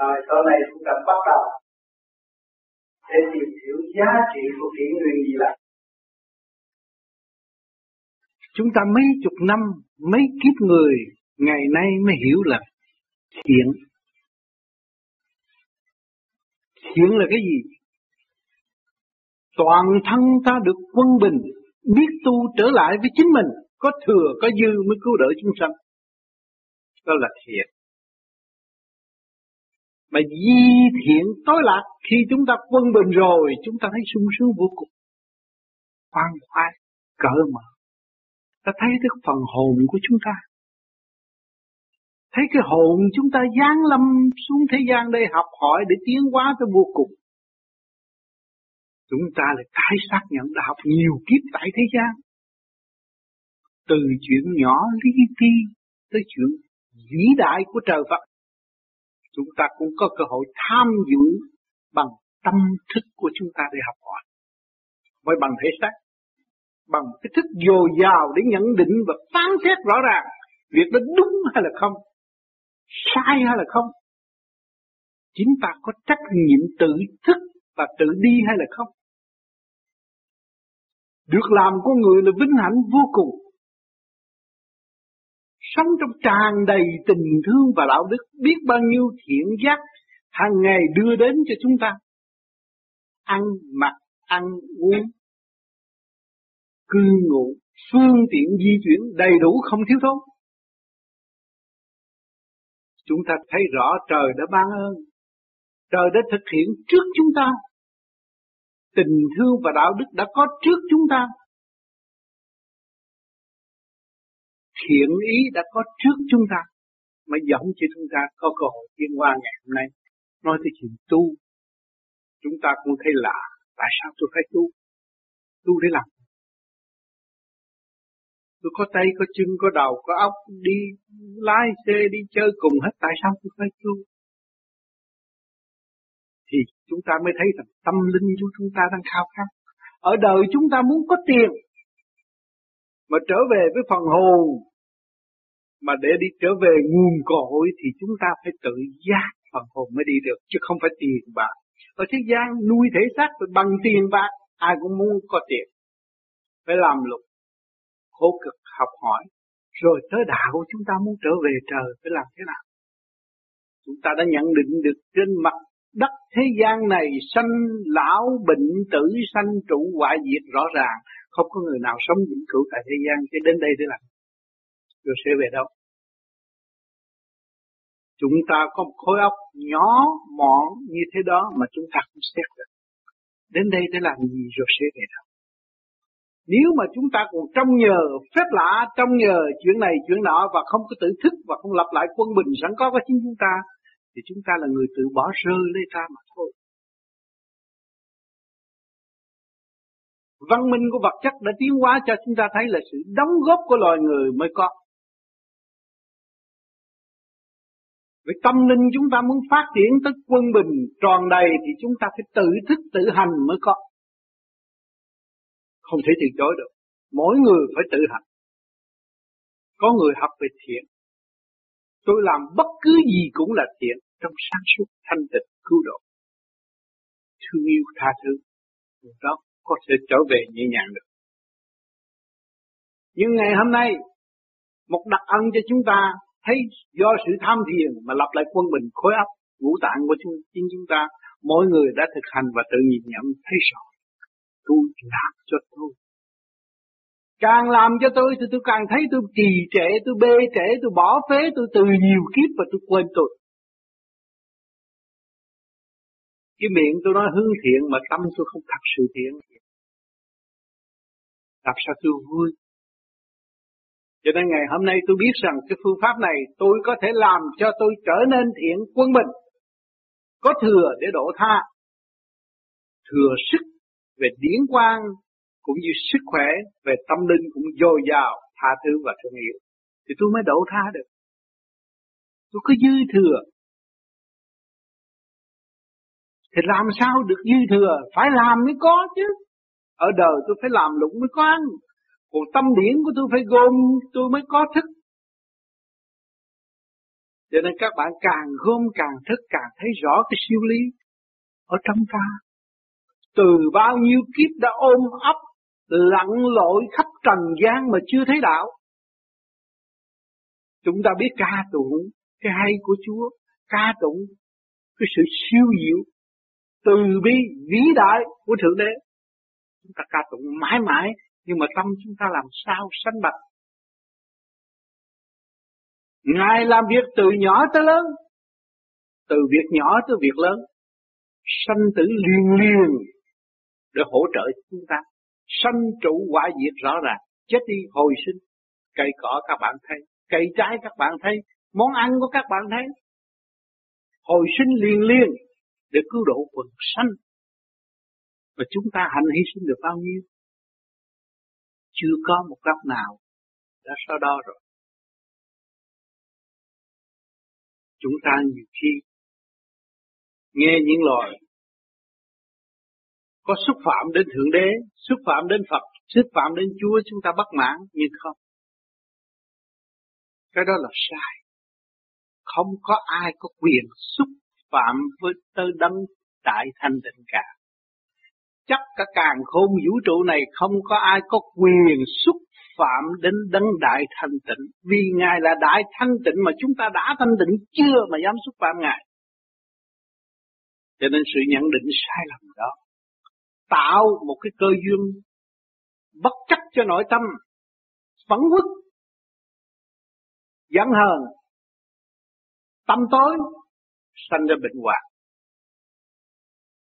Rồi, sau này chúng ta bắt đầu. Để tìm hiểu giá trị của kỷ nguyên gì là? Chúng ta mấy chục năm, mấy kiếp người, ngày nay mới hiểu là thiện. Thiện là cái gì? Toàn thân ta được quân bình, biết tu trở lại với chính mình, có thừa, có dư mới cứu đỡ chúng sanh. Đó là thiện mà di thiện tối lạc, khi chúng ta quân bình rồi, chúng ta thấy sung sướng vô cùng. Khoan khoái, cỡ mở. Ta thấy được phần hồn của chúng ta. Thấy cái hồn chúng ta giáng lâm xuống thế gian đây học hỏi, để tiến hóa tới vô cùng. Chúng ta lại tái xác nhận đã học nhiều kiếp tại thế gian. Từ chuyện nhỏ lý ti tới chuyện vĩ đại của trời Phật chúng ta cũng có cơ hội tham dự bằng tâm thức của chúng ta để học hỏi. Với bằng thể xác, bằng cái thức dồi dào để nhận định và phán xét rõ ràng việc đó đúng hay là không, sai hay là không. Chính ta có trách nhiệm tự thức và tự đi hay là không. Được làm con người là vinh hạnh vô cùng sống trong tràn đầy tình thương và đạo đức, biết bao nhiêu thiện giác hàng ngày đưa đến cho chúng ta. Ăn mặc, ăn uống, cư ngụ, phương tiện di chuyển đầy đủ không thiếu thốn. Chúng ta thấy rõ trời đã ban ơn, trời đã thực hiện trước chúng ta. Tình thương và đạo đức đã có trước chúng ta. Thiện ý đã có trước chúng ta, mới dẫn cho chúng ta có cơ hội tiến qua ngày hôm nay. Nói tới chuyện tu, chúng ta cũng thấy lạ tại sao tôi phải tu? Tu để làm tôi có tay, có chân, có đầu, có óc, đi lái xe, đi chơi cùng hết, tại sao tôi phải tu? Thì chúng ta mới thấy rằng tâm linh của chúng ta đang khao khát. Ở đời chúng ta muốn có tiền, mà trở về với phần hồn mà để đi trở về nguồn cội thì chúng ta phải tự giác phần hồn mới đi được, chứ không phải tiền bạc. Ở thế gian nuôi thể xác bằng tiền bạc, ai cũng muốn có tiền. Phải làm lục khổ cực, học hỏi. Rồi tới đạo chúng ta muốn trở về trời, phải làm thế nào? Chúng ta đã nhận định được trên mặt đất thế gian này sanh lão bệnh tử, sanh trụ hoại diệt rõ ràng. Không có người nào sống vĩnh cửu tại thế gian cho đến đây để làm rồi sẽ về đâu chúng ta có một khối óc nhỏ mọn như thế đó mà chúng ta không xét được đến đây để làm gì rồi sẽ về đâu nếu mà chúng ta còn trong nhờ phép lạ, trong nhờ chuyện này chuyện nọ và không có tự thức và không lập lại quân bình sẵn có của chính chúng ta, thì chúng ta là người tự bỏ rơi lấy ta mà thôi. Văn minh của vật chất đã tiến hóa cho chúng ta thấy là sự đóng góp của loài người mới có. Với tâm linh chúng ta muốn phát triển tới quân bình tròn đầy thì chúng ta phải tự thức tự hành mới có. Không thể từ chối được. Mỗi người phải tự hành. Có người học về thiện. Tôi làm bất cứ gì cũng là thiện trong sáng suốt thanh tịnh, cứu độ. Thương yêu tha thứ. Người đó, có thể trở về nhẹ nhàng được. Nhưng ngày hôm nay, một đặc ân cho chúng ta thấy do sự tham thiền mà lập lại quân bình khối óc ngũ tạng của chúng, chính chúng ta mỗi người đã thực hành và tự nhìn nhận thấy rõ. Tôi làm cho tôi. Càng làm cho tôi thì tôi càng thấy tôi trì trệ tôi bê trễ tôi bỏ phế tôi từ nhiều kiếp và tôi quên tôi. Cái miệng tôi nói hướng thiện mà tâm tôi không thật sự thiện. Làm sao tôi vui? Cho nên ngày hôm nay tôi biết rằng cái phương pháp này tôi có thể làm cho tôi trở nên thiện quân bình, có thừa để độ tha, thừa sức về điển quang cũng như sức khỏe về tâm linh cũng dồi dào, tha thứ và thương yêu. Thì tôi mới độ tha được. Tôi có dư thừa. Thì làm sao được dư thừa? Phải làm mới có chứ. Ở đời tôi phải làm lụng mới có ăn còn tâm điển của tôi phải gom tôi mới có thức cho nên các bạn càng gom càng thức càng thấy rõ cái siêu lý ở trong ta. Từ bao nhiêu kiếp đã ôm ấp lặn lội khắp trần gian mà chưa thấy đạo. Chúng ta biết ca tụng cái hay của Chúa, ca tụng cái sự siêu diệu, từ bi vĩ đại của Thượng Đế. Chúng ta ca tụng mãi mãi, nhưng mà tâm chúng ta làm sao sanh bạch. Ngài làm việc từ nhỏ tới lớn, từ việc nhỏ tới việc lớn, sanh tử liên liên để hỗ trợ chúng ta. Sanh trụ quả diệt rõ ràng, chết đi hồi sinh. Cây cỏ các bạn thấy, cây trái các bạn thấy, món ăn của các bạn thấy. Hồi sinh liên liên để cứu độ quần sanh. Và chúng ta hạnh hy sinh được bao nhiêu? Chưa có một góc nào đã so đo rồi. Chúng ta nhiều khi nghe những lời có xúc phạm đến Thượng Đế, xúc phạm đến Phật, xúc phạm đến Chúa chúng ta bất mãn, nhưng không. Cái đó là sai. Không có ai có quyền xúc phạm với tơ đấng tại thanh tịnh cả. Chắc cả càng khôn vũ trụ này không có ai có quyền xúc phạm đến đấng đại thanh tịnh. Vì Ngài là đại thanh tịnh mà chúng ta đã thanh tịnh chưa mà dám xúc phạm Ngài. Cho nên sự nhận định sai lầm đó tạo một cái cơ duyên bất chấp cho nội tâm, phẫn quốc giận hờn, tâm tối, sanh ra bệnh hoạn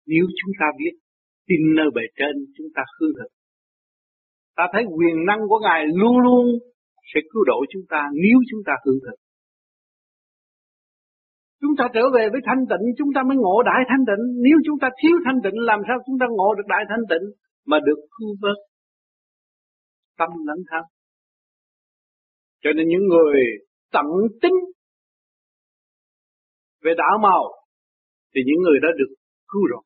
nếu chúng ta biết tin nơi bề trên chúng ta hư thực ta thấy quyền năng của ngài luôn luôn sẽ cứu độ chúng ta nếu chúng ta hư thực Chúng ta trở về với thanh tịnh, chúng ta mới ngộ đại thanh tịnh. Nếu chúng ta thiếu thanh tịnh, làm sao chúng ta ngộ được đại thanh tịnh mà được cứu vớt tâm lẫn thân. Cho nên những người tận tính về đạo màu thì những người đó được cứu rồi.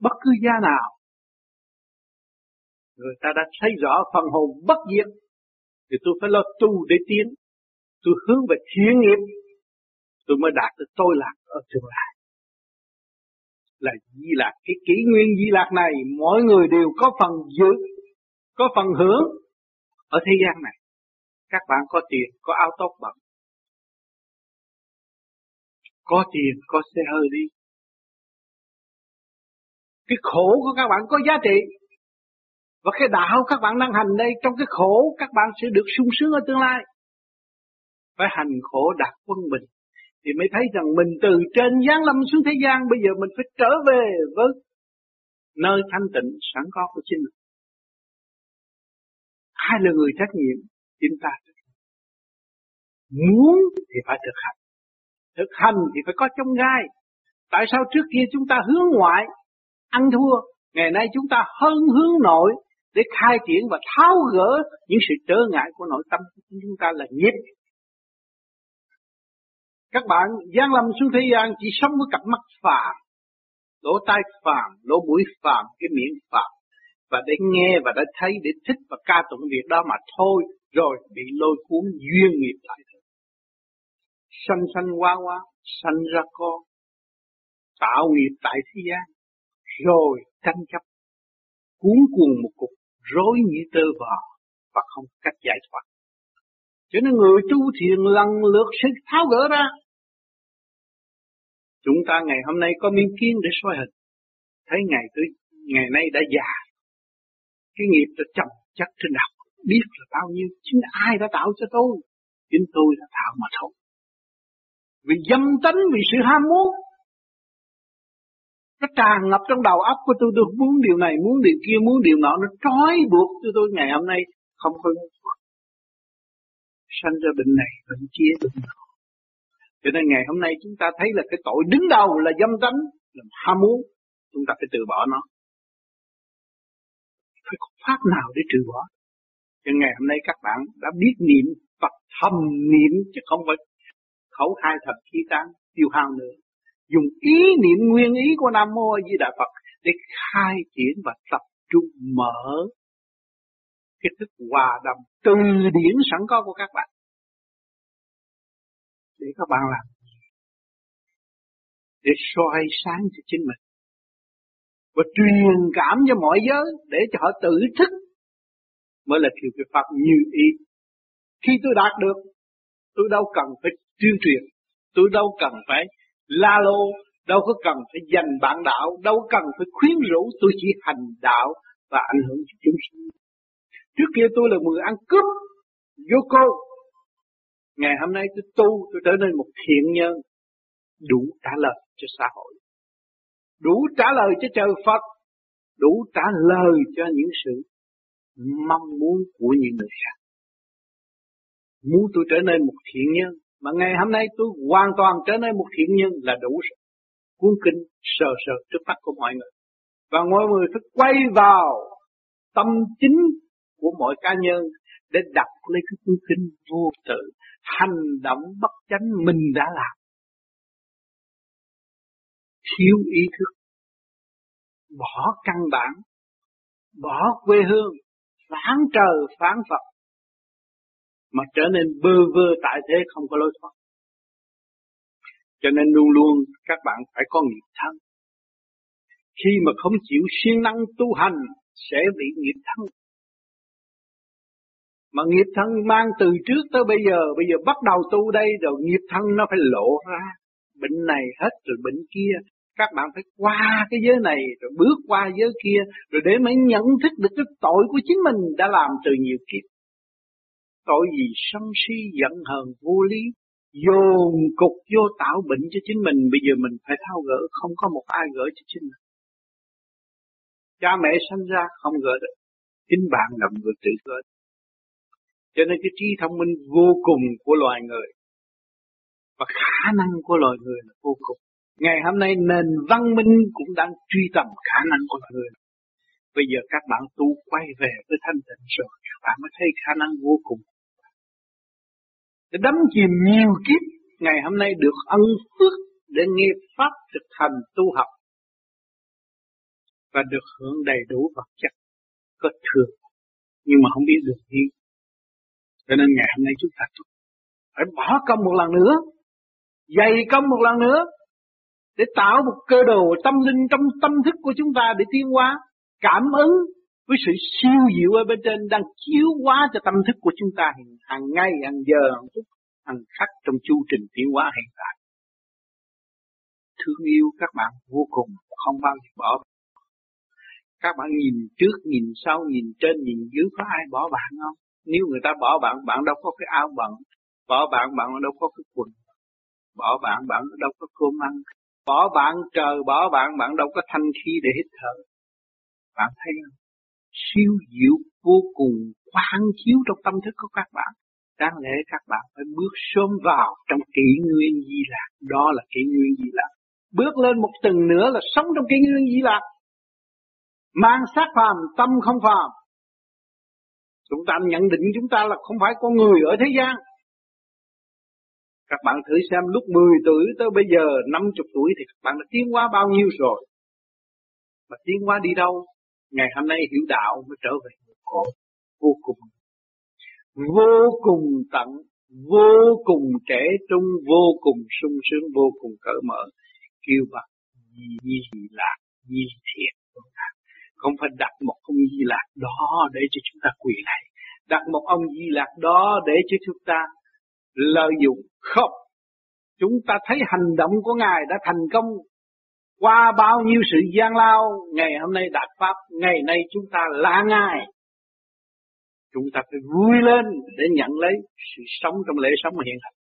Bất cứ gia nào. Người ta đã thấy rõ phần hồn bất diệt, thì tôi phải lo tu để tiến. Tôi hướng về thiện nghiệp, tôi mới đạt được tôi lạc ở tương lai. Là di lạc cái kỷ nguyên di lạc này, mỗi người đều có phần giữ có phần hưởng ở thế gian này. Các bạn có tiền, có áo tốt bận có tiền, có xe hơi đi cái khổ của các bạn có giá trị và cái đạo các bạn đang hành đây trong cái khổ các bạn sẽ được sung sướng ở tương lai phải hành khổ đạt quân bình thì mới thấy rằng mình từ trên giáng lâm xuống thế gian bây giờ mình phải trở về với nơi thanh tịnh sẵn có của chính mình. Ai là người trách nhiệm? chúng ta. Muốn thì phải thực hành. Thực hành thì phải có trong gai. Tại sao trước kia chúng ta hướng ngoại, ăn thua, ngày nay chúng ta hơn hướng nội để khai triển và tháo gỡ những sự trở ngại của nội tâm của chúng ta là nghiệp. Các bạn gian lâm xuống thế gian chỉ sống với cặp mắt phàm, lỗ tai phàm, lỗ mũi phàm, cái miệng phàm. Và để nghe và để thấy để thích và ca tụng việc đó mà thôi rồi bị lôi cuốn duyên nghiệp lại. Thôi. Sanh sanh qua qua, sanh ra con, tạo nghiệp tại thế gian, rồi tranh chấp, cuốn cuồng một cục rối như tơ vò và không cách giải thoát. Cho nên người tu thiền lần lượt sẽ tháo gỡ ra. Chúng ta ngày hôm nay có miếng kiến để soi hình. Thấy ngày tới ngày nay đã già. Cái nghiệp đã chồng chắc trên đầu. Biết là bao nhiêu. Chính ai đã tạo cho tôi. Chính tôi đã tạo mà thôi. Vì dâm tánh, vì sự ham muốn. Nó tràn ngập trong đầu óc của tôi. Tôi muốn điều này, muốn điều kia, muốn điều nọ. Nó trói buộc tôi tôi ngày hôm nay. Không có sanh ra bệnh này, bệnh kia, bệnh nọ. Cho nên ngày hôm nay chúng ta thấy là cái tội đứng đầu là dâm tánh, là ham muốn, chúng ta phải từ bỏ nó. Phải có pháp nào để trừ bỏ. Cho ngày hôm nay các bạn đã biết niệm Phật thầm niệm chứ không phải khẩu hai thập khí tán tiêu hao nữa. Dùng ý niệm nguyên ý của Nam Mô Di Đà Phật để khai triển và tập trung mở cái thức hòa đồng từ điển sẵn có của các bạn. Để các bạn làm. Để soi sáng cho chính mình. Và truyền cảm cho mọi giới để cho họ tự thức. Mới là thiệu cái pháp như ý. Khi tôi đạt được, tôi đâu cần phải tuyên truyền. Tôi đâu cần phải la lô đâu có cần phải giành bạn đạo, đâu cần phải khuyến rũ, tôi chỉ hành đạo và ảnh hưởng cho chúng sinh. Trước kia tôi là người ăn cướp, vô cô. Ngày hôm nay tôi tu, tôi trở nên một thiện nhân, đủ trả lời cho xã hội. Đủ trả lời cho trời Phật, đủ trả lời cho những sự mong muốn của những người khác. Muốn tôi trở nên một thiện nhân mà ngày hôm nay tôi hoàn toàn trở nên một thiện nhân là đủ rồi. Cuốn kinh sờ sờ trước mắt của mọi người. Và mọi người phải quay vào tâm chính của mỗi cá nhân để đặt lấy cái cuốn kinh vô tự, hành động bất chánh mình đã làm. Thiếu ý thức. Bỏ căn bản. Bỏ quê hương. Phản trời, phản Phật mà trở nên bơ vơ tại thế không có lối thoát. Cho nên luôn luôn các bạn phải có nghiệp thân. Khi mà không chịu siêng năng tu hành sẽ bị nghiệp thân. Mà nghiệp thân mang từ trước tới bây giờ, bây giờ bắt đầu tu đây rồi nghiệp thân nó phải lộ ra. Bệnh này hết rồi bệnh kia, các bạn phải qua cái giới này rồi bước qua giới kia rồi để mới nhận thức được cái tội của chính mình đã làm từ nhiều kiếp tội gì sân si giận hờn vô lý dồn cục vô tạo bệnh cho chính mình bây giờ mình phải thao gỡ không có một ai gỡ cho chính mình cha mẹ sinh ra không gỡ được chính bạn là người tự gỡ cho nên cái trí thông minh vô cùng của loài người và khả năng của loài người là vô cùng Ngày hôm nay nền văn minh cũng đang truy tầm khả năng của người. Bây giờ các bạn tu quay về với thanh tịnh rồi, các bạn mới thấy khả năng vô cùng. Để đắm chìm nhiều kiếp, ngày hôm nay được ân phước để nghe Pháp thực hành tu học. Và được hưởng đầy đủ vật chất có thường nhưng mà không biết được gì. Cho nên ngày hôm nay chúng ta phải bỏ công một lần nữa dày công một lần nữa để tạo một cơ đồ tâm linh trong tâm thức của chúng ta để tiến hóa, cảm ứng với sự siêu diệu ở bên trên đang chiếu hóa cho tâm thức của chúng ta hàng ngày, hàng giờ, hàng phút, hàng khắc trong chu trình tiến hóa hiện tại. Thương yêu các bạn vô cùng, không bao giờ bỏ. Các bạn nhìn trước, nhìn sau, nhìn trên, nhìn dưới có ai bỏ bạn không? Nếu người ta bỏ bạn, bạn đâu có cái áo bận. Bỏ bạn, bạn đâu có cái quần. Bỏ bạn, bạn đâu có cơm ăn. Bỏ bạn trời, bỏ bạn, bạn đâu có thanh khí để hít thở. Bạn thấy không? Siêu diệu vô cùng quang chiếu trong tâm thức của các bạn. Đáng lẽ các bạn phải bước sớm vào trong kỷ nguyên di lạc. Đó là kỷ nguyên di lạc. Bước lên một tầng nữa là sống trong kỷ nguyên di lạc. Mang sát phàm, tâm không phàm. Chúng ta nhận định chúng ta là không phải con người ở thế gian. Các bạn thử xem lúc 10 tuổi tới bây giờ 50 tuổi thì các bạn đã tiến qua bao nhiêu rồi. Mà tiến qua đi đâu? Ngày hôm nay hiểu đạo mới trở về khổ vô cùng. Vô cùng tận, vô cùng trẻ trung, vô cùng sung sướng, vô cùng cởi mở. Kêu bằng di lạc, di thiện. Không phải đặt một ông di lạc đó để cho chúng ta quỳ lại. Đặt một ông di lạc đó để cho chúng ta lợi dụng không chúng ta thấy hành động của ngài đã thành công qua bao nhiêu sự gian lao, ngày hôm nay đạt pháp, ngày nay chúng ta là ngài chúng ta phải vui lên để nhận lấy sự sống trong lễ sống hiện hành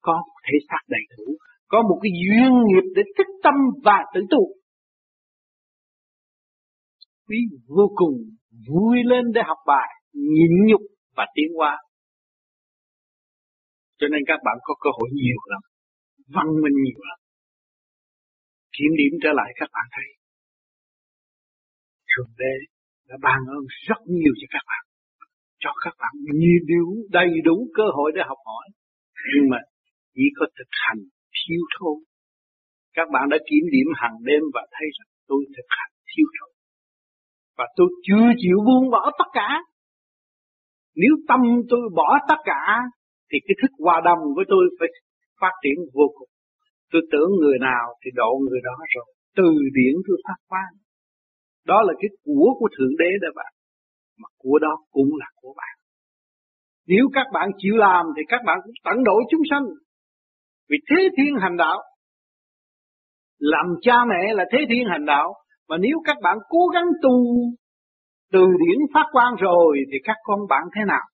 có một thể xác đầy đủ, có một cái duyên nghiệp để thức tâm và tự tu quý vô cùng vui lên để học bài, nhịn nhục và tiến hóa cho nên các bạn có cơ hội nhiều lắm. Văn minh nhiều lắm. Kiểm điểm trở lại các bạn thấy. Thượng Đế đã ban ơn rất nhiều cho các bạn. Cho các bạn nhiều điều đầy đủ cơ hội để học hỏi. Nhưng mà chỉ có thực hành thiếu thốn. Các bạn đã kiểm điểm hàng đêm và thấy rằng tôi thực hành thiếu thốn. Và tôi chưa chịu buông bỏ tất cả. Nếu tâm tôi bỏ tất cả, thì cái thức hòa đồng với tôi phải phát triển vô cùng. Tôi tưởng người nào thì độ người đó rồi. Từ điển tôi phát quan Đó là cái của của Thượng Đế đó bạn. Mà của đó cũng là của bạn. Nếu các bạn chịu làm thì các bạn cũng tận độ chúng sanh. Vì thế thiên hành đạo. Làm cha mẹ là thế thiên hành đạo. Mà nếu các bạn cố gắng tu, từ điển phát quan rồi thì các con bạn thế nào?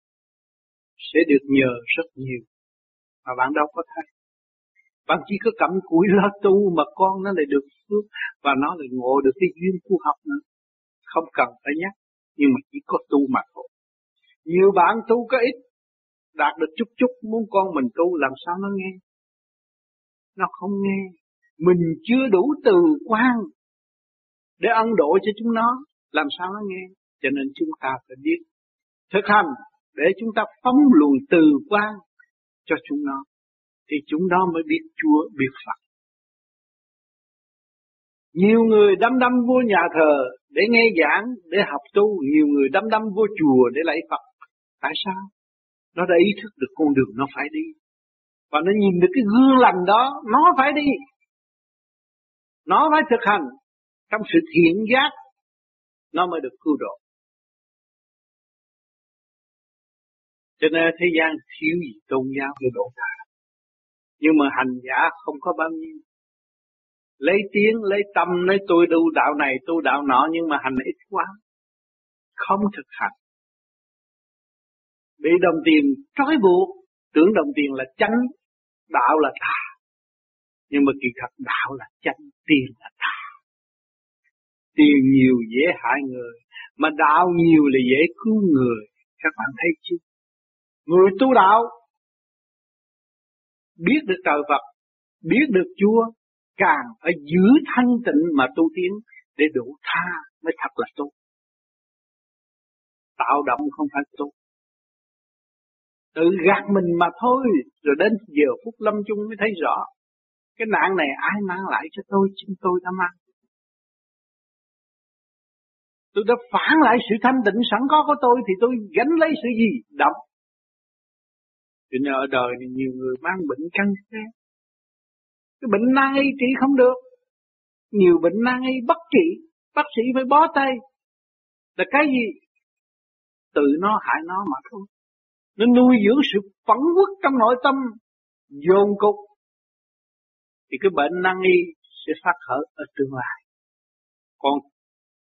Sẽ được nhờ rất nhiều. Mà bạn đâu có thấy. Bạn chỉ có cầm củi lo tu mà con nó lại được phước và nó lại ngộ được cái duyên tu học nữa. Không cần phải nhắc, nhưng mà chỉ có tu mà thôi. Nhiều bạn tu có ít, đạt được chút chút muốn con mình tu làm sao nó nghe. Nó không nghe. Mình chưa đủ từ quan để ân độ cho chúng nó, làm sao nó nghe. Cho nên chúng ta phải biết thực hành để chúng ta phóng luồng từ quan cho chúng nó thì chúng nó mới biết Chúa, biết Phật. Nhiều người đâm đâm vô nhà thờ để nghe giảng, để học tu, nhiều người đâm đâm vô chùa để lạy Phật. Tại sao? Nó đã ý thức được con đường nó phải đi. Và nó nhìn được cái gương lành đó, nó phải đi. Nó phải thực hành trong sự thiện giác, nó mới được cứu độ. Cho nên thế gian thiếu gì tôn giáo để độ ta. Nhưng mà hành giả không có bao nhiêu. Lấy tiếng, lấy tâm, nói tôi đu đạo này, tu đạo nọ, nhưng mà hành ít quá. Không thực hành. Bị đồng tiền trói buộc, tưởng đồng tiền là chánh, đạo là tà. Nhưng mà kỳ thật đạo là chánh, tiền là tà. Tiền nhiều dễ hại người, mà đạo nhiều là dễ cứu người. Các bạn thấy chứ? Người tu đạo biết được trời Phật, biết được Chúa, càng phải giữ thanh tịnh mà tu tiến để đủ tha mới thật là tốt. Tạo động không phải tốt. Tự gạt mình mà thôi, rồi đến giờ phút lâm chung mới thấy rõ. Cái nạn này ai mang lại cho tôi, chính tôi đã mang. Tôi đã phản lại sự thanh tịnh sẵn có của tôi thì tôi gánh lấy sự gì? Động cho nên ở đời này nhiều người mang bệnh căn xe. Cái bệnh nan y trị không được. Nhiều bệnh nan y bất trị, bác sĩ phải bó tay. Là cái gì? Tự nó hại nó mà thôi. Nó nuôi dưỡng sự phẫn quốc trong nội tâm, dồn cục. Thì cái bệnh nan y sẽ phát khởi ở tương lai. Còn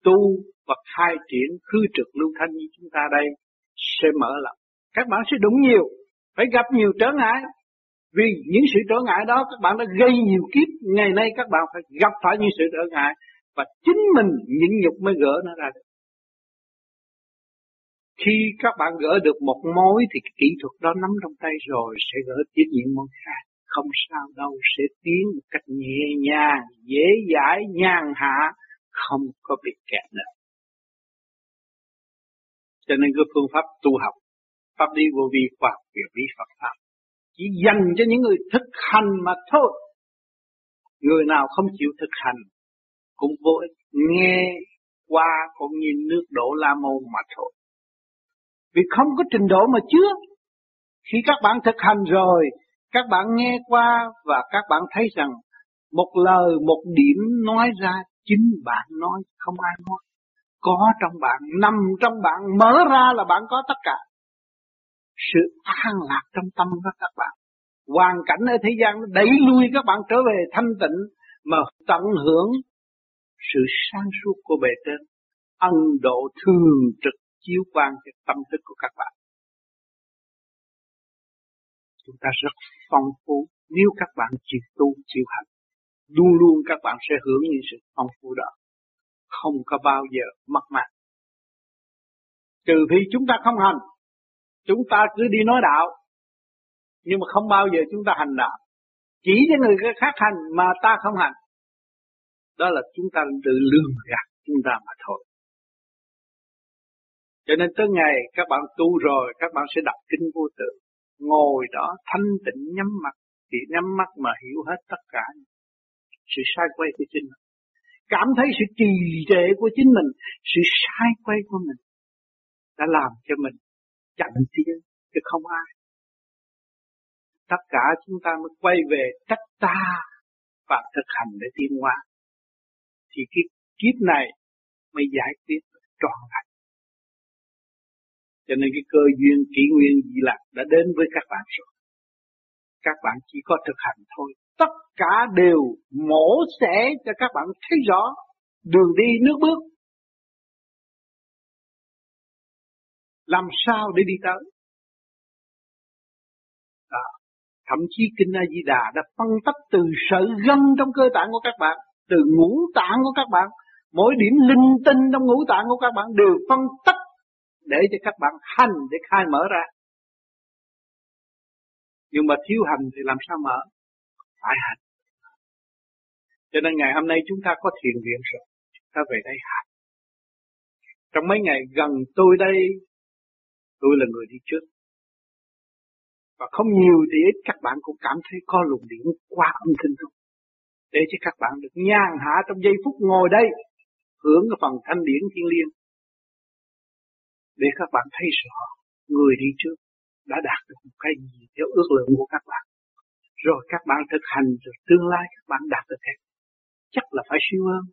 tu và khai triển khư trực lưu thanh như chúng ta đây sẽ mở lòng. Các bạn sẽ đúng nhiều phải gặp nhiều trở ngại. Vì những sự trở ngại đó, các bạn đã gây nhiều kiếp. Ngày nay các bạn phải gặp phải những sự trở ngại và chính mình nhịn nhục mới gỡ nó ra được. Khi các bạn gỡ được một mối thì kỹ thuật đó nắm trong tay rồi sẽ gỡ tiếp những mối khác. Không sao đâu, sẽ tiến một cách nhẹ nhàng, dễ dãi, nhàn hạ, không có bị kẹt nữa. Cho nên cái phương pháp tu học pháp lý vô vi khoa học quyền lý Phật pháp. Chỉ dành cho những người thực hành mà thôi. Người nào không chịu thực hành cũng vô ích. Nghe qua cũng như nước đổ la môn mà thôi. Vì không có trình độ mà chưa. Khi các bạn thực hành rồi, các bạn nghe qua và các bạn thấy rằng một lời, một điểm nói ra chính bạn nói, không ai nói. Có trong bạn, nằm trong bạn, mở ra là bạn có tất cả sự an lạc trong tâm của các bạn. Hoàn cảnh ở thế gian nó đẩy lui các bạn trở về thanh tịnh mà tận hưởng sự sáng suốt của bề trên. Ân độ thường trực chiếu quan cho tâm thức của các bạn. Chúng ta rất phong phú nếu các bạn chịu tu, chịu hành. Luôn luôn các bạn sẽ hưởng những sự phong phú đó. Không có bao giờ mất mát. Trừ khi chúng ta không hành, Chúng ta cứ đi nói đạo, nhưng mà không bao giờ chúng ta hành đạo. Chỉ cho người khác hành mà ta không hành. Đó là chúng ta tự lường gạt chúng ta mà thôi. Cho nên tới ngày các bạn tu rồi, các bạn sẽ đọc kinh vô tự. Ngồi đó thanh tịnh nhắm mắt, thì nhắm mắt mà hiểu hết tất cả sự sai quay của chính mình. Cảm thấy sự trì trệ của chính mình, sự sai quay của mình đã làm cho mình chặn tiến chứ không ai tất cả chúng ta mới quay về tất ta và thực hành để tiến hóa. Thì cái kiếp này mới giải quyết trọn vẹn Cho nên cái cơ duyên, kỷ nguyên gì lạc đã đến với các bạn rồi. Các bạn chỉ có thực hành thôi. Tất cả đều mổ xẻ cho các bạn thấy rõ đường đi, nước bước. Làm sao để đi tới? Đó. Thậm chí Kinh A Di Đà đã phân tách từ sợi gân trong cơ tạng của các bạn, từ ngũ tạng của các bạn, mỗi điểm linh tinh trong ngũ tạng của các bạn đều phân tách để cho các bạn hành để khai mở ra. Nhưng mà thiếu hành thì làm sao mở? Phải hành. Cho nên ngày hôm nay chúng ta có thiền viện rồi, chúng ta về đây hành. Trong mấy ngày gần tôi đây, tôi là người đi trước. Và không nhiều thì ít các bạn cũng cảm thấy có luồng điện qua âm thanh không? Để cho các bạn được nhàn hạ trong giây phút ngồi đây, hưởng cái phần thanh điển thiên liêng. Để các bạn thấy rõ, người đi trước đã đạt được một cái gì theo ước lượng của các bạn. Rồi các bạn thực hành, rồi tương lai các bạn đạt được thế. Chắc là phải siêu hơn.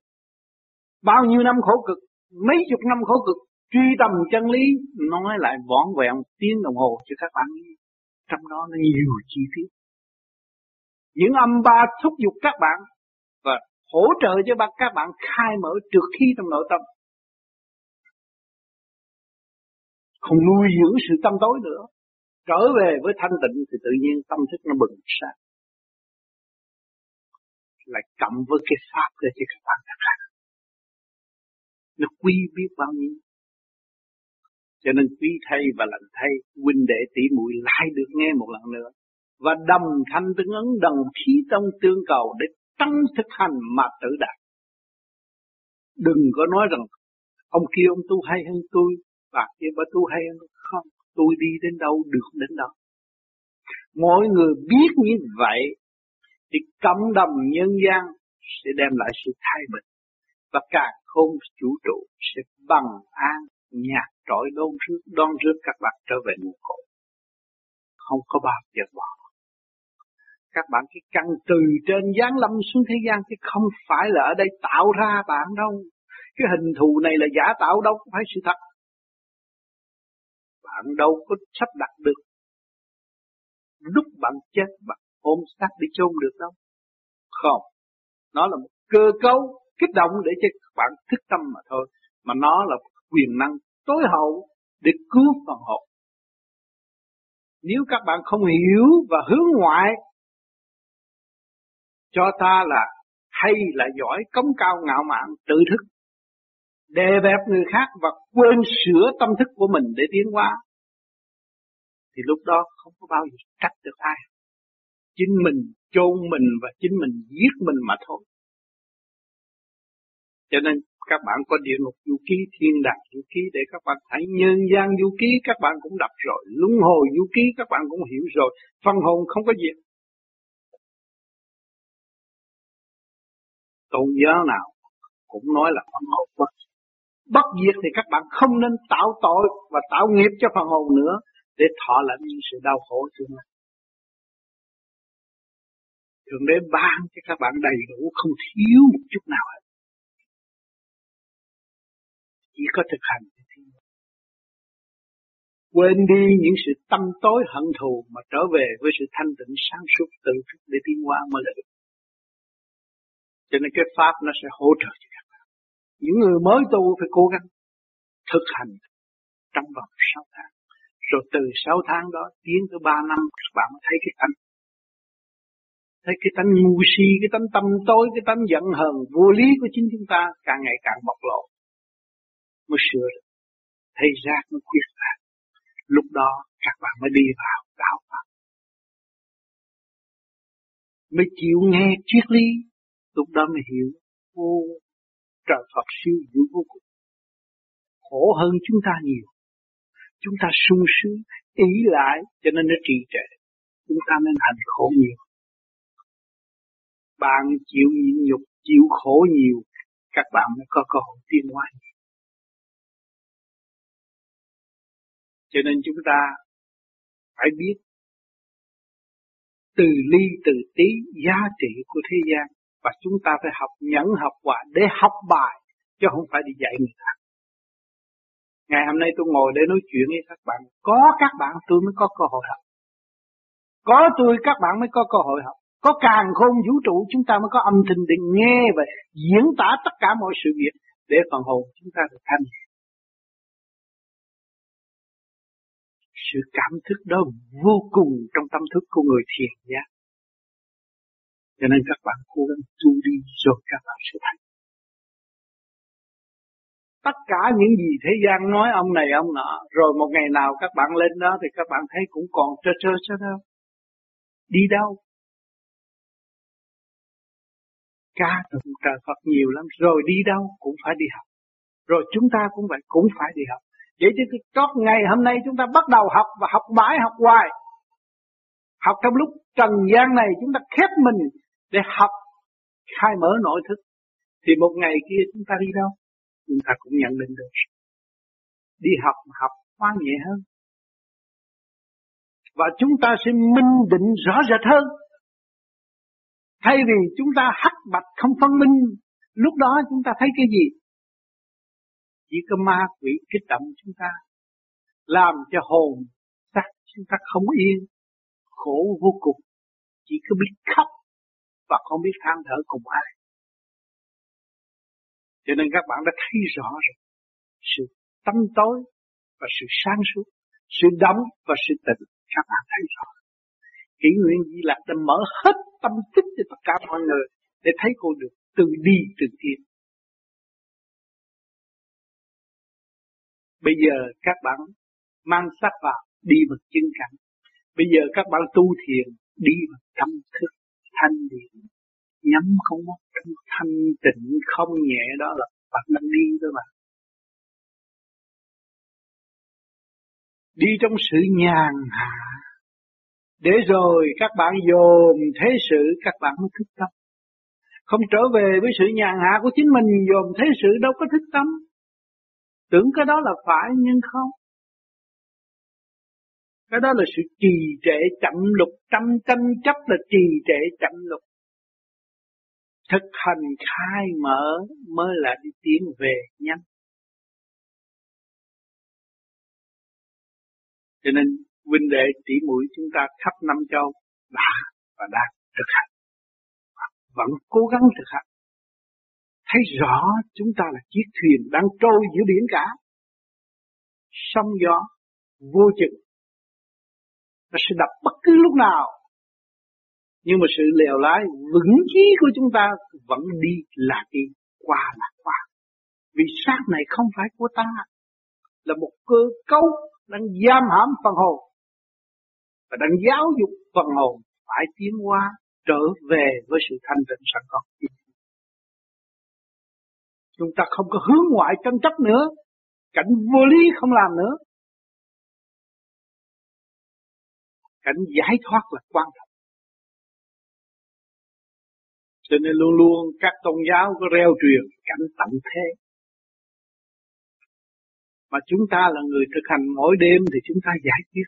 Bao nhiêu năm khổ cực, mấy chục năm khổ cực, truy tầm chân lý, nói lại vỏn vẹn tiếng đồng hồ cho các bạn nghe. Trong đó nó nhiều chi tiết. Những âm ba thúc giục các bạn và hỗ trợ cho các bạn khai mở trượt khi trong nội tâm. Không nuôi dưỡng sự tâm tối nữa. Trở về với thanh tịnh thì tự nhiên tâm thức nó bừng sáng. Lại cộng với cái pháp để cho các bạn thực hành. Nó quy biết bao nhiêu. Cho nên quý thầy và lành thầy, huynh đệ tỷ muội lại được nghe một lần nữa. Và đồng thanh tương ứng đồng khí trong tương cầu để tăng thực hành mà tự đạt. Đừng có nói rằng ông kia ông tu hay hơn tôi, bà kia bà tu hay hơn không. Tôi đi đến đâu được đến đó. Mỗi người biết như vậy thì cộng đồng nhân gian sẽ đem lại sự thay bình và càng không chủ trụ sẽ bằng an nhạt trọi đôn rước đón rước các bạn trở về nguồn cội. Không có bao giờ bỏ. Các bạn cái căn từ trên giáng lâm xuống thế gian, chứ không phải là ở đây tạo ra bạn đâu. Cái hình thù này là giả tạo đâu phải sự thật. Bạn đâu có sắp đặt được. Lúc bạn chết, bạn ôm xác đi chôn được đâu. Không. Nó là một cơ cấu kích động để cho các bạn thức tâm mà thôi. Mà nó là quyền năng tối hậu để cứu phần hồn. Nếu các bạn không hiểu và hướng ngoại, cho ta là hay là giỏi cống cao ngạo mạn, tự thức, đè bẹp người khác và quên sửa tâm thức của mình để tiến hóa, thì lúc đó không có bao giờ trách được ai chính mình chôn mình và chính mình giết mình mà thôi cho nên các bạn có địa ngục du ký, thiên đàng du ký để các bạn thấy nhân gian du ký các bạn cũng đọc rồi, luân hồi du ký các bạn cũng hiểu rồi, phân hồn không có gì. Tôn giáo nào cũng nói là phân hồn bất Bất diệt thì các bạn không nên tạo tội và tạo nghiệp cho phần hồn nữa để thọ lãnh những sự đau khổ tương lai. Thượng đế ban cho các bạn đầy đủ không thiếu một chút nào hết chỉ có thực hành quên đi những sự tâm tối hận thù mà trở về với sự thanh tịnh sáng suốt tự thức để tiến hóa mới là được. Cho nên cái pháp nó sẽ hỗ trợ cho các bạn. Những người mới tu phải cố gắng thực hành trong vòng 6 tháng. Rồi từ 6 tháng đó tiến tới 3 năm các bạn mới thấy cái tánh. Thấy cái tánh ngu si, cái tánh tâm tối, cái tánh giận hờn, vô lý của chính chúng ta càng ngày càng bộc lộ mới sửa được. Thấy giác mới khuyết phạt Lúc đó các bạn mới đi vào đạo Phật. Mới chịu nghe triết lý. Lúc đó mới hiểu. Ô, trời Phật siêu dữ vô cùng. Khổ hơn chúng ta nhiều. Chúng ta sung sướng, ý lại cho nên nó trì trệ. Chúng ta nên hành khổ nhiều. Bạn chịu nhịn nhục, chịu khổ nhiều, các bạn mới có cơ hội tiến hóa nhiều. Cho nên chúng ta phải biết từ ly từ tí giá trị của thế gian và chúng ta phải học nhẫn học quả để học bài chứ không phải đi dạy người khác. Ngày hôm nay tôi ngồi để nói chuyện với các bạn, có các bạn tôi mới có cơ hội học. Có tôi các bạn mới có cơ hội học. Có càng khôn vũ trụ chúng ta mới có âm thanh để nghe và diễn tả tất cả mọi sự việc để phần hồn chúng ta được thanh. Sự cảm thức đó vô cùng trong tâm thức của người thiền giác. Cho nên các bạn cố gắng tu đi rồi các bạn sẽ thành. Tất cả những gì thế gian nói ông này ông nọ, rồi một ngày nào các bạn lên đó thì các bạn thấy cũng còn trơ trơ trơ đâu. Đi đâu? Ca tụng trời Phật nhiều lắm, rồi đi đâu cũng phải đi học. Rồi chúng ta cũng vậy, cũng phải đi học. Vậy thì có ngày hôm nay chúng ta bắt đầu học và học mãi học hoài. Học trong lúc trần gian này chúng ta khép mình để học khai mở nội thức. Thì một ngày kia chúng ta đi đâu? Chúng ta cũng nhận định được. Đi học học hoa nhẹ hơn. Và chúng ta sẽ minh định rõ rệt hơn. Thay vì chúng ta hắc bạch không phân minh, lúc đó chúng ta thấy cái gì? Chỉ có ma quỷ kích động chúng ta, làm cho hồn sắc chúng ta không yên, khổ vô cùng, chỉ có biết khóc và không biết than thở cùng ai. Cho nên các bạn đã thấy rõ rồi sự tâm tối và sự sáng suốt, sự đóng và sự tịnh các bạn thấy rõ. Kỷ nguyện Di Lạc đã mở hết tâm thức cho tất cả mọi người để thấy cô được từ đi từ tiến. Bây giờ các bạn mang sắc vào đi vào chân cảnh. Bây giờ các bạn tu thiền, đi vào tâm thức, thanh điển. nhắm con mắt trong thanh tịnh không nhẹ đó là bạn đang đi thôi mà đi trong sự nhàn hạ để rồi các bạn dồn thế sự, các bạn mới thức tâm không trở về với sự nhàn hạ của chính mình, dồn thế sự đâu có thức tâm tưởng cái đó là phải nhưng không? Cái đó là sự trì trệ chậm lục trăm tranh chấp là trì trệ chậm lục. Thực hành khai mở mới là đi tiến về nhanh. Cho nên, huynh đệ tỷ mũi chúng ta khắp năm châu đã và đang thực hành. Vẫn cố gắng thực hành thấy rõ chúng ta là chiếc thuyền đang trôi giữa biển cả. Sóng gió vô chừng. Nó sẽ đập bất cứ lúc nào. Nhưng mà sự lèo lái vững chí của chúng ta vẫn đi là đi qua là qua. Vì xác này không phải của ta. Là một cơ cấu đang giam hãm phần hồn. Và đang giáo dục phần hồn phải tiến qua trở về với sự thanh tịnh sẵn có chúng ta không có hướng ngoại tranh chấp nữa. Cảnh vô lý không làm nữa. Cảnh giải thoát là quan trọng. Cho nên luôn luôn các tôn giáo có reo truyền cảnh tận thế. Mà chúng ta là người thực hành mỗi đêm thì chúng ta giải quyết.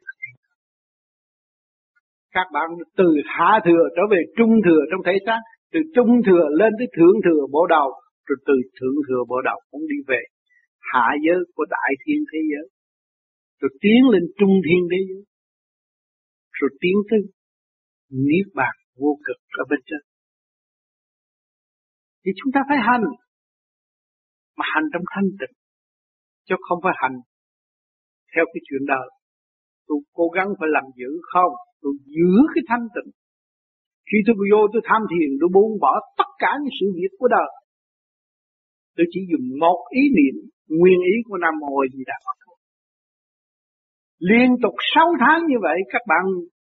Các bạn từ hạ thừa trở về trung thừa trong thể xác, từ trung thừa lên tới thượng thừa bộ đầu rồi từ thượng thừa bộ đầu cũng đi về. Hạ giới của đại thiên thế giới. Rồi tiến lên trung thiên thế giới. Rồi tiến tới niết bàn vô cực ở bên trên. Thì chúng ta phải hành. Mà hành trong thanh tịnh. Chứ không phải hành theo cái chuyện đời. Tôi cố gắng phải làm giữ không? Tôi giữ cái thanh tịnh. Khi tôi vô tôi tham thiền, tôi buông bỏ tất cả những sự việc của đời tôi chỉ dùng một ý niệm nguyên ý của nam mô di đà thôi liên tục 6 tháng như vậy các bạn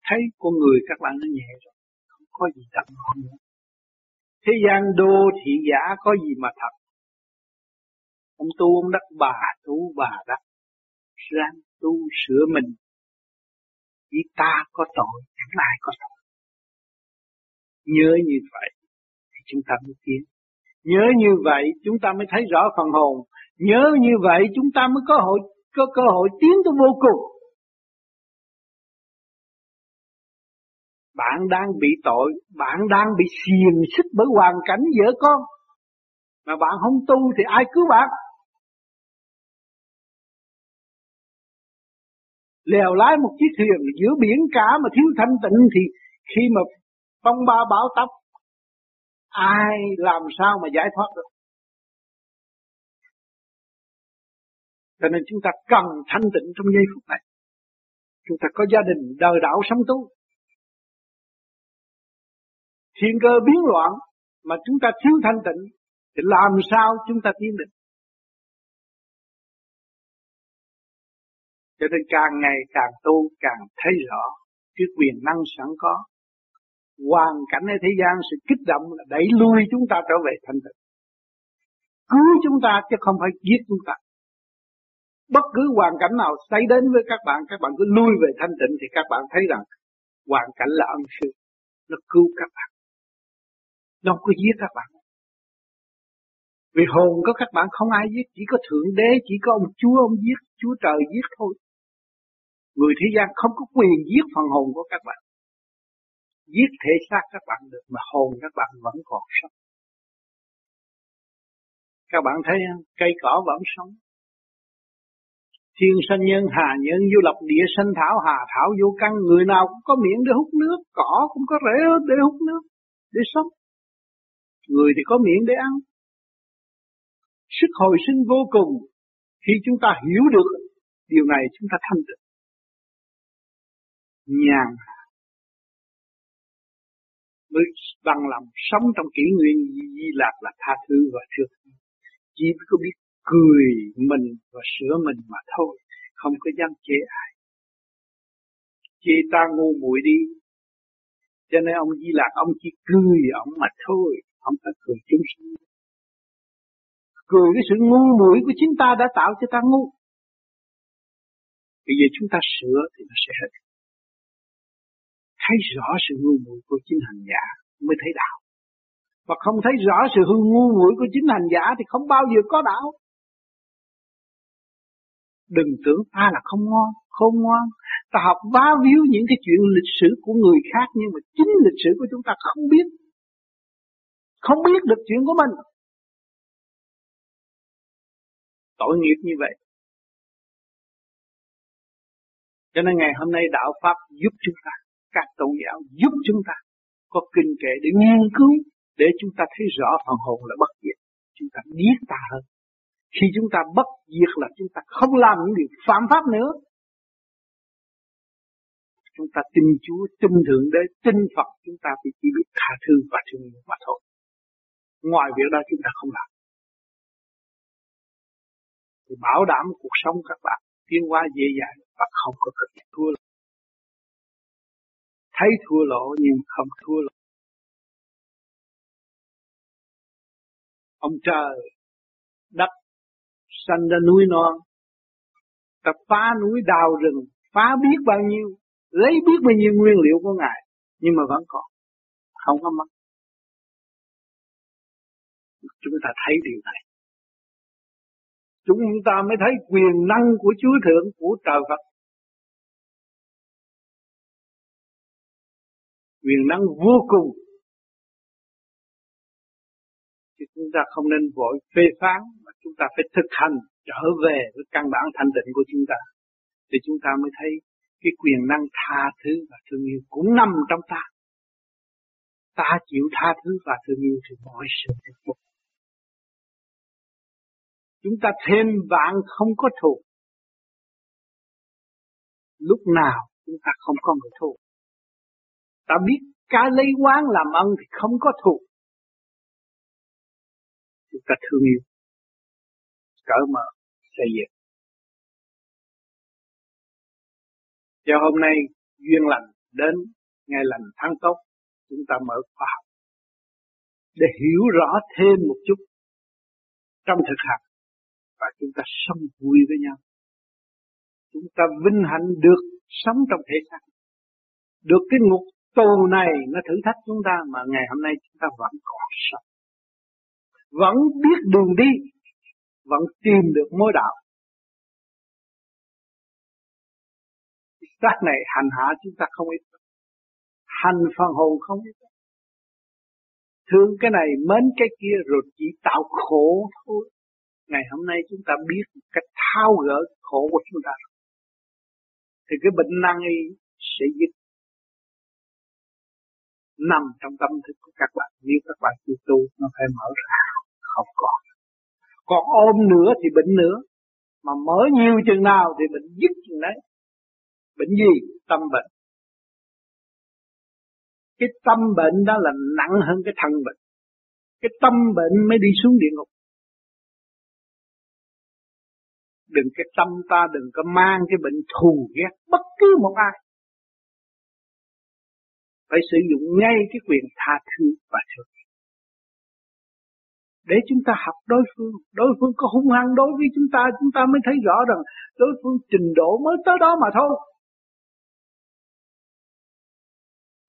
thấy con người các bạn nó nhẹ rồi không có gì đậm nữa Thế gian đô thị giả có gì mà thật. Ông tu ông đắc bà tu bà đắc. Ráng tu sửa mình. Chỉ ta có tội, chẳng ai có tội. Nhớ như vậy thì chúng ta mới tiến. Nhớ như vậy chúng ta mới thấy rõ phần hồn. Nhớ như vậy chúng ta mới có hội có cơ hội tiến tới vô cùng. bạn đang bị tội, bạn đang bị xiềng xích bởi hoàn cảnh vợ con. Mà bạn không tu thì ai cứu bạn? Lèo lái một chiếc thuyền giữa biển cả mà thiếu thanh tịnh thì khi mà phong ba bão táp ai làm sao mà giải thoát được? Cho nên chúng ta cần thanh tịnh trong giây phút này. Chúng ta có gia đình, đời đạo sống tu thiên cơ biến loạn mà chúng ta thiếu thanh tịnh thì làm sao chúng ta tiến được? Cho nên càng ngày càng tu, càng thấy rõ cái quyền năng sẵn có hoàn cảnh ở thế gian, sự kích động là đẩy lui chúng ta trở về thanh tịnh. Cứu chúng ta chứ không phải giết chúng ta. Bất cứ hoàn cảnh nào xảy đến với các bạn các bạn cứ lui về thanh tịnh thì các bạn thấy rằng hoàn cảnh là ân sư. Nó cứu các bạn. Nó không có giết các bạn. Vì hồn của các bạn không ai giết, chỉ có thượng đế, chỉ có ông chúa, ông giết, chúa trời giết thôi. Người thế gian không có quyền giết phần hồn của các bạn giết thể xác các bạn được mà hồn các bạn vẫn còn sống. Các bạn thấy không? cây cỏ vẫn sống. Thiên sanh nhân, hà nhân, du lập địa sanh thảo, hà thảo vô căn, người nào cũng có miệng để hút nước, cỏ cũng có rễ để hút nước, để sống. Người thì có miệng để ăn. Sức hồi sinh vô cùng. Khi chúng ta hiểu được điều này, chúng ta thanh tịnh. Nhàn hạ mới bằng lòng sống trong kỷ nguyên di lạc là tha thứ và thương chỉ có biết cười mình và sửa mình mà thôi, không có dám chê ai. Chê ta ngu muội đi. Cho nên ông Di Lạc ông chỉ cười ông mà thôi ông phải cười chúng sinh. Cười cái sự ngu muội của chính ta đã tạo cho ta ngu. Bây giờ chúng ta sửa thì nó sẽ hết thấy rõ sự ngu muội của chính hành giả mới thấy đạo. Và không thấy rõ sự hư ngu muội của chính hành giả thì không bao giờ có đạo. Đừng tưởng ta là không ngon không ngoan ta học vá víu những cái chuyện lịch sử của người khác nhưng mà chính lịch sử của chúng ta không biết. Không biết được chuyện của mình. Tội nghiệp như vậy. Cho nên ngày hôm nay đạo Pháp giúp chúng ta, các tôn giáo giúp chúng ta có kinh kệ để nghiên cứu, để chúng ta thấy rõ phần hồn là bất diệt. Chúng ta biết ta hơn. Khi chúng ta bất diệt là chúng ta không làm những điều phạm pháp nữa. Chúng ta tin Chúa, tin Thượng Đế, tin Phật, chúng ta chỉ biết tha thứ và thương yêu mà thôi. Ngoài việc đó chúng ta không làm. Thì bảo đảm cuộc sống các bạn tiến hóa dễ dàng và không có cực thua. Thấy thua lỗ nhưng không thua lỗ. Ông trời, đất sanh ra núi non, ta phá núi đào rừng, phá biết bao nhiêu, lấy biết bao nhiêu nguyên liệu của ngài, nhưng mà vẫn còn, không có mất. Chúng ta thấy điều này. Chúng ta mới thấy quyền năng của Chúa Thượng, của trời Phật. Quyền năng vô cùng. Thì chúng ta không nên vội phê phán, mà chúng ta phải thực hành, trở về với căn bản thanh tịnh của chúng ta. Thì chúng ta mới thấy cái quyền năng tha thứ và thương yêu cũng nằm trong ta. Ta chịu tha thứ và thương yêu thì mọi sự được phục. chúng ta thêm bạn không có thù. Lúc nào chúng ta không có người thù ta biết cái lấy quán làm ân thì không có thù chúng ta thương yêu. Cỡ mở, xây dựng. Cho hôm nay duyên lành đến, ngày lành tháng tốt, chúng ta mở khoa học. Để hiểu rõ thêm một chút trong thực hành, và chúng ta sống vui với nhau. Chúng ta vinh hạnh được sống trong thể xác, được cái ngục tù này nó thử thách chúng ta mà ngày hôm nay chúng ta vẫn còn sống. Vẫn biết đường đi, vẫn tìm được mối đạo. Xác này hành hạ chúng ta không ít. Hành phần hồn không ít. thương cái này, mến cái kia rồi chỉ tạo khổ thôi. Ngày hôm nay chúng ta biết cách thao gỡ khổ của chúng ta. Thì cái bệnh năng y sẽ dứt nằm trong tâm thức của các bạn. Nếu các bạn chưa tu, nó phải mở ra. Không còn. Còn ôm nữa thì bệnh nữa. Mà mở nhiều chừng nào thì bệnh dứt chừng đấy. Bệnh gì? Tâm bệnh. Cái tâm bệnh đó là nặng hơn cái thân bệnh. Cái tâm bệnh mới đi xuống địa ngục. Đừng cái tâm ta, đừng có mang cái bệnh thù ghét bất cứ một ai phải sử dụng ngay cái quyền tha thứ và thương để chúng ta học đối phương đối phương có hung hăng đối với chúng ta chúng ta mới thấy rõ rằng đối phương trình độ mới tới đó mà thôi.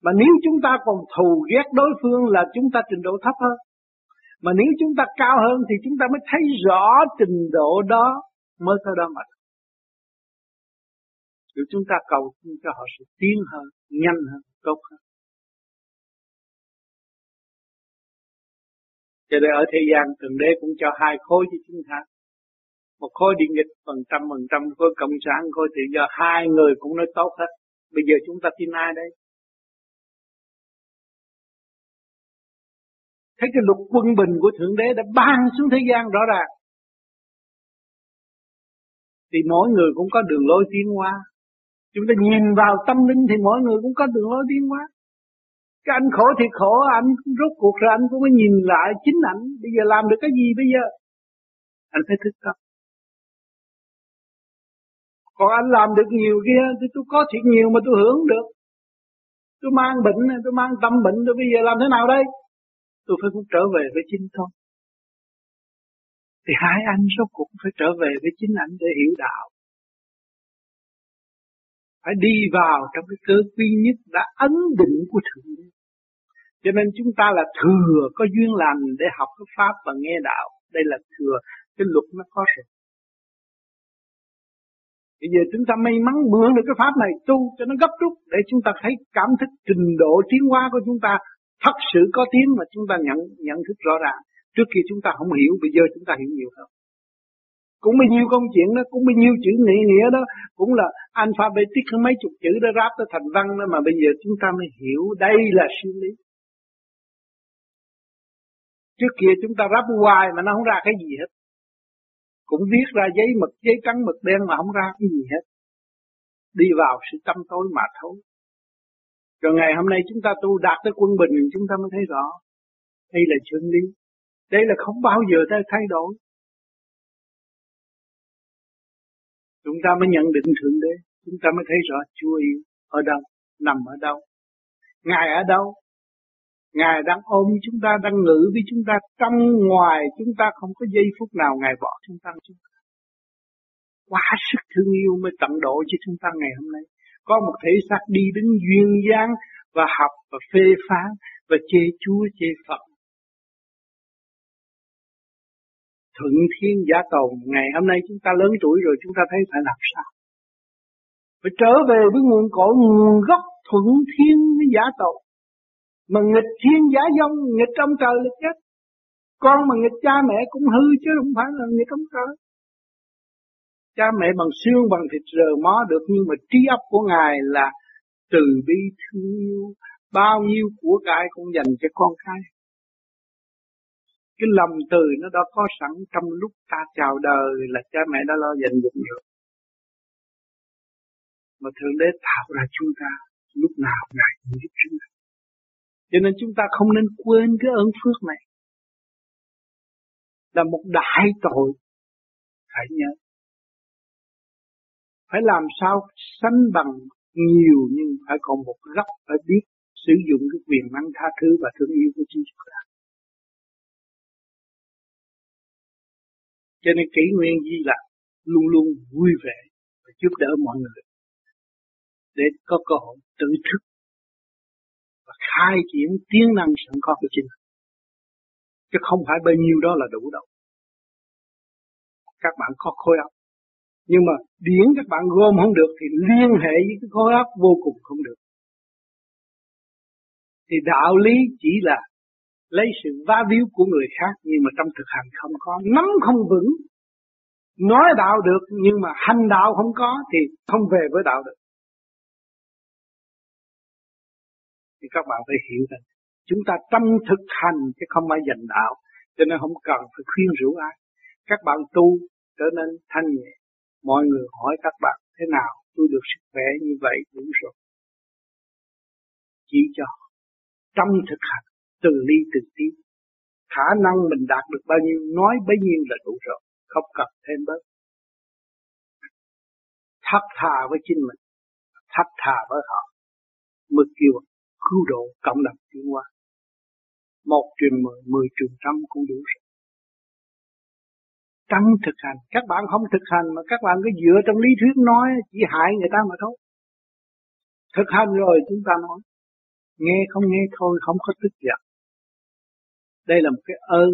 Mà nếu chúng ta còn thù ghét đối phương là chúng ta trình độ thấp hơn. Mà nếu chúng ta cao hơn thì chúng ta mới thấy rõ trình độ đó mới tới đó mà Rồi chúng ta cầu cho họ sự tiến hơn, nhanh hơn, tốt hơn. Cho nên ở thế gian Thượng Đế cũng cho hai khối cho chúng ta. Một khối điện nghịch phần trăm phần trăm khối cộng sản khối tự do hai người cũng nói tốt hết. Bây giờ chúng ta tin ai đây? Thấy cái luật quân bình của Thượng Đế đã ban xuống thế gian rõ ràng. Thì mỗi người cũng có đường lối tiến hóa. Chúng ta nhìn vào tâm linh thì mỗi người cũng có đường lối tiến hóa. Cái anh khổ thì khổ, anh rốt cuộc rồi anh cũng mới nhìn lại chính ảnh. Bây giờ làm được cái gì bây giờ? Anh phải thức tâm. Còn anh làm được nhiều kia, thì tôi có thiệt nhiều mà tôi hưởng được. Tôi mang bệnh, tôi mang tâm bệnh, tôi bây giờ làm thế nào đây? Tôi phải cũng trở về với chính tôi. Thì hai anh số cũng phải trở về với chính ảnh để hiểu đạo. Phải đi vào trong cái cơ quy nhất đã ấn định của Thượng Đế. Cho nên chúng ta là thừa có duyên lành để học cái Pháp và nghe đạo. Đây là thừa, cái luật nó có rồi. Bây giờ chúng ta may mắn mượn được cái Pháp này tu cho nó gấp rút để chúng ta thấy cảm thức trình độ tiến hóa của chúng ta thật sự có tiếng mà chúng ta nhận nhận thức rõ ràng. Trước kia chúng ta không hiểu, bây giờ chúng ta hiểu nhiều hơn. Cũng bao nhiêu công chuyện đó, cũng bao nhiêu chữ nghĩa nghĩa đó, cũng là alphabetic mấy chục chữ đó ráp tới thành văn đó mà bây giờ chúng ta mới hiểu đây là siêu lý. Trước kia chúng ta ráp hoài mà nó không ra cái gì hết. Cũng viết ra giấy mực, giấy trắng mực đen mà không ra cái gì hết. Đi vào sự tâm tối mà thôi. Rồi ngày hôm nay chúng ta tu đạt tới quân bình chúng ta mới thấy rõ. Đây là chân lý. Đây là không bao giờ ta thay đổi. Chúng ta mới nhận định Thượng Đế. Chúng ta mới thấy rõ Chúa yêu ở đâu, nằm ở đâu. Ngài ở đâu? Ngài đang ôm chúng ta, đang ngự với chúng ta, trong ngoài chúng ta không có giây phút nào Ngài bỏ chúng ta. Chúng ta. Quá sức thương yêu mới tận độ cho chúng ta ngày hôm nay. Có một thể xác đi đến duyên dáng và học và phê phán và chê Chúa chê Phật thuận thiên giả cầu. Ngày hôm nay chúng ta lớn tuổi rồi, chúng ta thấy phải làm sao? Phải trở về với nguồn cội, nguồn gốc thuận thiên với giả cầu. Mà nghịch thiên giả dông nghịch trong trời là chết. Con mà nghịch cha mẹ cũng hư chứ không phải là nghịch trong trời. Cha mẹ bằng xương, bằng thịt rờ mó được, nhưng mà trí óc của ngài là từ bi thương yêu. Bao nhiêu của cải cũng dành cho con cái cái lòng từ nó đã có sẵn trong lúc ta chào đời là cha mẹ đã lo dành dụng được mà thượng đế tạo ra chúng ta, lúc nào ngài cũng giúp chúng ta. Cho nên chúng ta không nên quên cái ơn phước này. Là một đại tội, phải nhớ. Phải làm sao sánh bằng nhiều nhưng phải còn một góc phải biết sử dụng cái quyền năng tha thứ và thương yêu của chính chúng ta Cho nên kỷ nguyên di lạc luôn luôn vui vẻ và giúp đỡ mọi người. Để có cơ hội tự thức và khai triển tiếng năng sẵn có của chính chứ không phải bao nhiêu đó là đủ đâu. Các bạn có khối óc. Nhưng mà điển các bạn gom không được thì liên hệ với cái khối óc vô cùng không được. Thì đạo lý chỉ là lấy sự va víu của người khác, nhưng mà trong thực hành không có. Nắm không vững, nói đạo được, nhưng mà hành đạo không có, thì không về với đạo được. Thì các bạn phải hiểu rằng, chúng ta tâm thực hành chứ không phải dành đạo, cho nên không cần phải khuyên rủ ai. Các bạn tu trở nên thanh nhẹ. Mọi người hỏi các bạn, thế nào tôi được sức khỏe như vậy? Đúng rồi. Chỉ cho. Trong thực hành từng ly từng tí. Khả năng mình đạt được bao nhiêu, nói bấy nhiêu là đủ rồi. Không cần thêm bớt. Thắt thà với chính mình. Thắt thà với họ. Mới kêu cứu độ cộng đồng tiến hóa. Một truyền mười mười truyền trăm cũng đủ rồi. Trong thực hành. Các bạn không thực hành mà các bạn cứ dựa trong lý thuyết nói, chỉ hại người ta mà thôi. Thực hành rồi chúng ta nói. Nghe không nghe thôi, không có tức giận đây là một cái ơn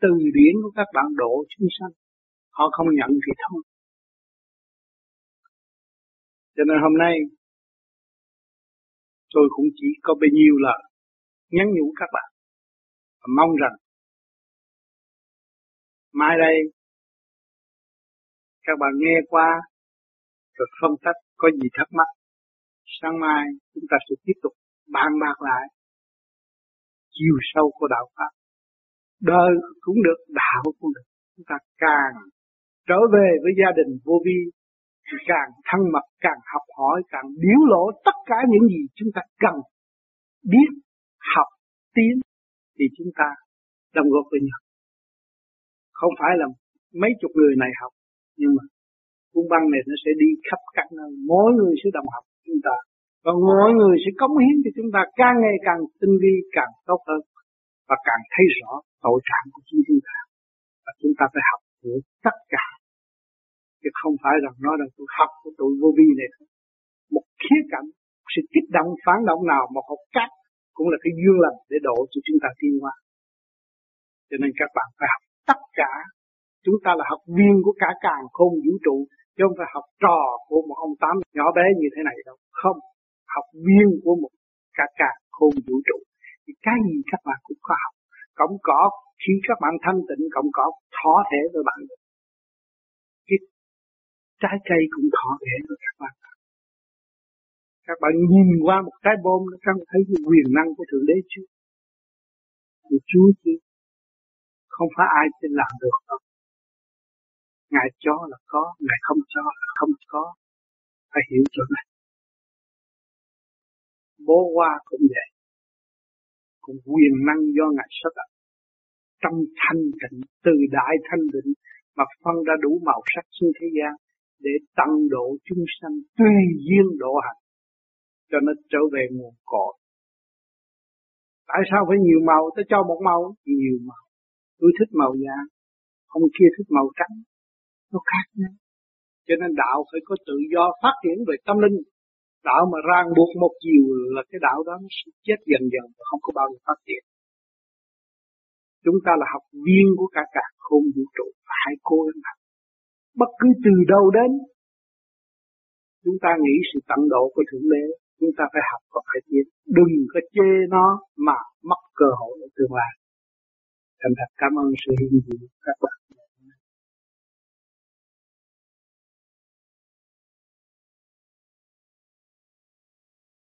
từ điển của các bạn độ chúng sanh. Họ không nhận thì thôi. Cho nên hôm nay, tôi cũng chỉ có bấy nhiêu là nhắn nhủ các bạn và mong rằng mai đây các bạn nghe qua rồi phân tích có gì thắc mắc, sáng mai chúng ta sẽ tiếp tục bàn bạc lại chiều sâu của đạo pháp đời cũng được, đạo cũng được. Chúng ta càng trở về với gia đình vô vi, thì càng thân mật, càng học hỏi, càng biểu lộ tất cả những gì chúng ta cần biết, học tiến thì chúng ta đồng góp với nhau. Không phải là mấy chục người này học, nhưng mà cuốn băng này nó sẽ đi khắp các nơi. Mỗi người sẽ đồng học chúng ta và mọi người sẽ cống hiến cho chúng ta càng ngày càng tinh vi, càng tốt hơn và càng thấy rõ tội trạng của chính chúng ta. Và chúng ta phải học của tất cả. Chứ không phải rằng nói rằng tôi học của tụi vô vi này một khía cạnh sự kích động, phản động nào một học cách cũng là cái duyên lành để độ cho chúng ta tiến hóa. Cho nên các bạn phải học tất cả. Chúng ta là học viên của cả càng khôn vũ trụ, chứ không phải học trò của một ông tám nhỏ bé như thế này đâu. Không học viên của một cả cả khôn vũ trụ. Thì cái gì các bạn cũng có học. Cộng cỏ khi các bạn thanh tịnh cộng cỏ thỏ thể với bạn cái trái cây cũng thỏ thể với các bạn. Các bạn nhìn qua một trái bom nó các thấy cái quyền năng của thượng đế chưa? Của chúa chứ không phải ai trên làm được đâu. Ngài cho là có, ngài không cho là không có. Phải hiểu chỗ này bố hoa cũng vậy. Cũng quyền năng do ngài sắp đặt trong thanh tịnh, từ đại thanh định mà phân ra đủ màu sắc trên thế gian để tăng độ chúng sanh tùy duyên độ hành cho nó trở về nguồn cội. Tại sao phải nhiều màu? Ta cho một màu, nhiều màu. Tôi thích màu vàng ông kia thích màu trắng. Nó khác nhau. Cho nên đạo phải có tự do phát triển về tâm linh đạo mà ràng buộc một chiều là cái đạo đó nó sẽ chết dần dần và không có bao giờ phát triển. Chúng ta là học viên của cả cả không vũ trụ phải cố gắng học. Bất cứ từ đâu đến, chúng ta nghĩ sự tận độ của thượng đế, chúng ta phải học và phải tiến đừng có chê nó mà mất cơ hội ở tương lai. Thành thật cảm ơn sự hiện diện các bạn.